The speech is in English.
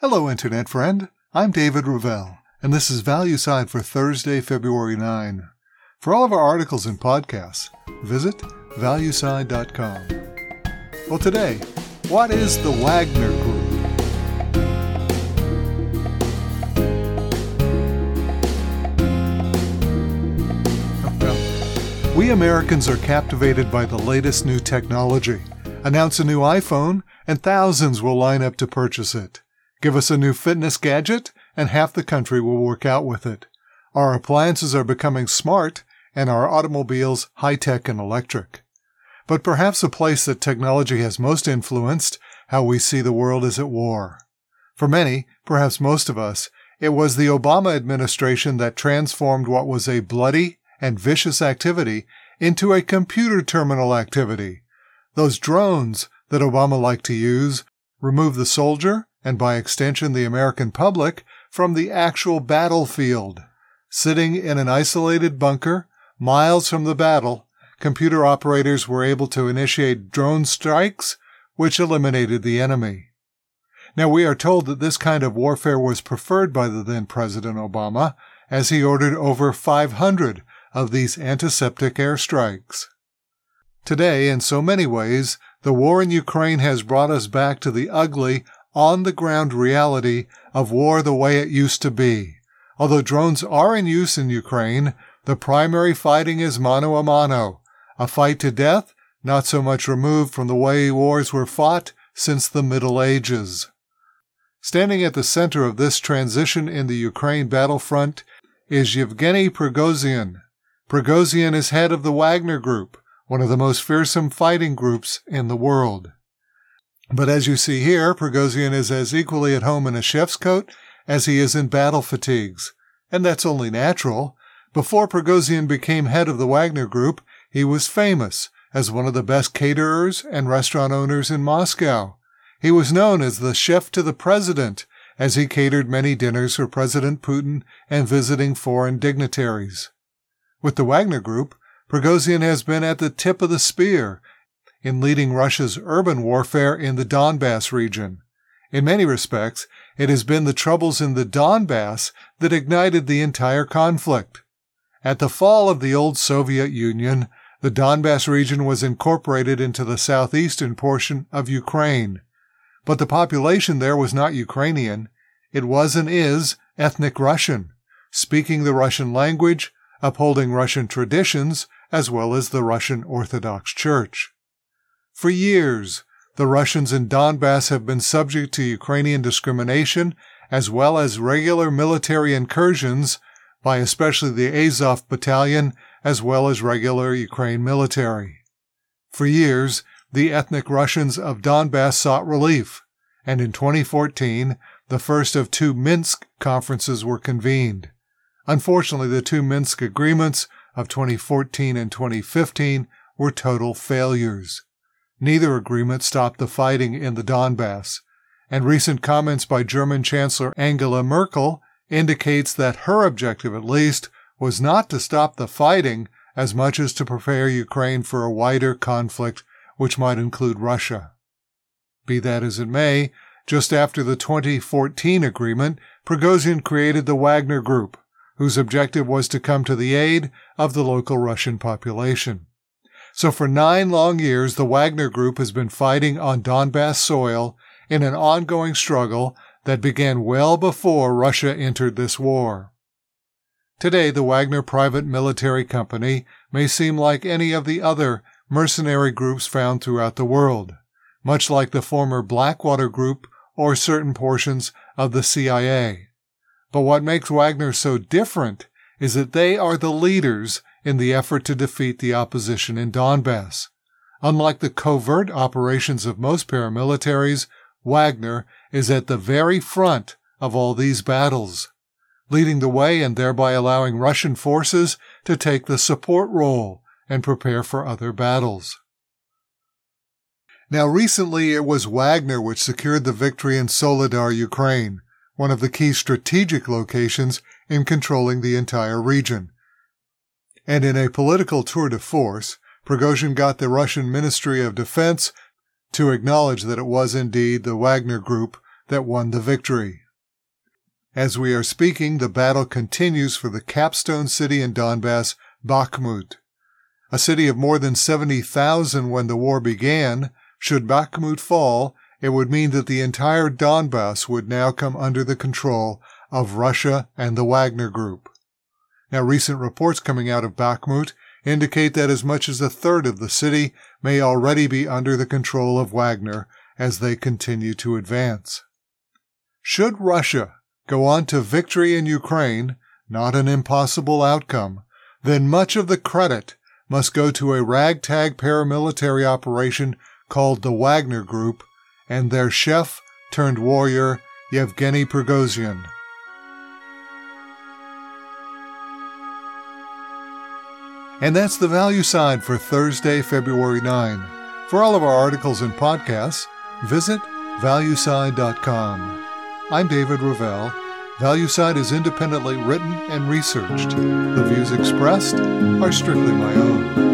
Hello, Internet friend. I'm David Ravel, and this is Value Side for Thursday, February 9. For all of our articles and podcasts, visit valueside.com. Well, today, what is the Wagner Group? We Americans are captivated by the latest new technology. Announce a new iPhone, and thousands will line up to purchase it. Give us a new fitness gadget, and half the country will work out with it. Our appliances are becoming smart, and our automobiles high tech and electric. But perhaps the place that technology has most influenced how we see the world is at war. For many, perhaps most of us, it was the Obama administration that transformed what was a bloody and vicious activity into a computer terminal activity. Those drones that Obama liked to use remove the soldier and by extension the American public, from the actual battlefield. Sitting in an isolated bunker, miles from the battle, computer operators were able to initiate drone strikes, which eliminated the enemy. Now, we are told that this kind of warfare was preferred by the then President Obama, as he ordered over 500 of these antiseptic airstrikes. Today, in so many ways, the war in Ukraine has brought us back to the ugly, on the ground reality of war the way it used to be. Although drones are in use in Ukraine, the primary fighting is mano a mano, a fight to death, not so much removed from the way wars were fought since the Middle Ages. Standing at the center of this transition in the Ukraine battlefront is Yevgeny Prigozhin. Prigozhin is head of the Wagner Group, one of the most fearsome fighting groups in the world. But as you see here, Prigozhin is as equally at home in a chef's coat as he is in battle fatigues. And that's only natural. Before Prigozhin became head of the Wagner Group, he was famous as one of the best caterers and restaurant owners in Moscow. He was known as the chef to the president, as he catered many dinners for President Putin and visiting foreign dignitaries. With the Wagner Group, Prigozhin has been at the tip of the spear in leading Russia's urban warfare in the Donbass region. In many respects, it has been the troubles in the Donbass that ignited the entire conflict. At the fall of the old Soviet Union, the Donbass region was incorporated into the southeastern portion of Ukraine. But the population there was not Ukrainian. It was and is ethnic Russian, speaking the Russian language, upholding Russian traditions, as well as the Russian Orthodox Church. For years, the Russians in Donbass have been subject to Ukrainian discrimination as well as regular military incursions by especially the Azov battalion as well as regular Ukraine military. For years, the ethnic Russians of Donbass sought relief, and in 2014, the first of two Minsk conferences were convened. Unfortunately, the two Minsk agreements of 2014 and 2015 were total failures. Neither agreement stopped the fighting in the Donbass, and recent comments by German Chancellor Angela Merkel indicates that her objective at least was not to stop the fighting as much as to prepare Ukraine for a wider conflict which might include Russia. Be that as it may, just after the 2014 agreement, Prigozhin created the Wagner Group, whose objective was to come to the aid of the local Russian population. So for nine long years, the Wagner Group has been fighting on Donbass soil in an ongoing struggle that began well before Russia entered this war. Today, the Wagner private military company may seem like any of the other mercenary groups found throughout the world, much like the former Blackwater Group or certain portions of the CIA. But what makes Wagner so different is that they are the leaders in the effort to defeat the opposition in Donbass. Unlike the covert operations of most paramilitaries, Wagner is at the very front of all these battles, leading the way and thereby allowing Russian forces to take the support role and prepare for other battles. Now, recently it was Wagner which secured the victory in Soledar, Ukraine, one of the key strategic locations in controlling the entire region. And in a political tour de force, Prigozhin got the Russian Ministry of Defense to acknowledge that it was indeed the Wagner Group that won the victory. As we are speaking, the battle continues for the capstone city in Donbass, Bakhmut. A city of more than 70,000 when the war began, should Bakhmut fall, it would mean that the entire Donbass would now come under the control of Russia and the Wagner Group. Now, recent reports coming out of Bakhmut indicate that as much as a third of the city may already be under the control of Wagner as they continue to advance. Should Russia go on to victory in Ukraine, not an impossible outcome, then much of the credit must go to a ragtag paramilitary operation called the Wagner Group and their chef turned warrior Yevgeny Prigozhin. And that's the value side for Thursday, February 9. For all of our articles and podcasts, visit valueside.com. I'm David Ravel. ValueSide is independently written and researched. The views expressed are strictly my own.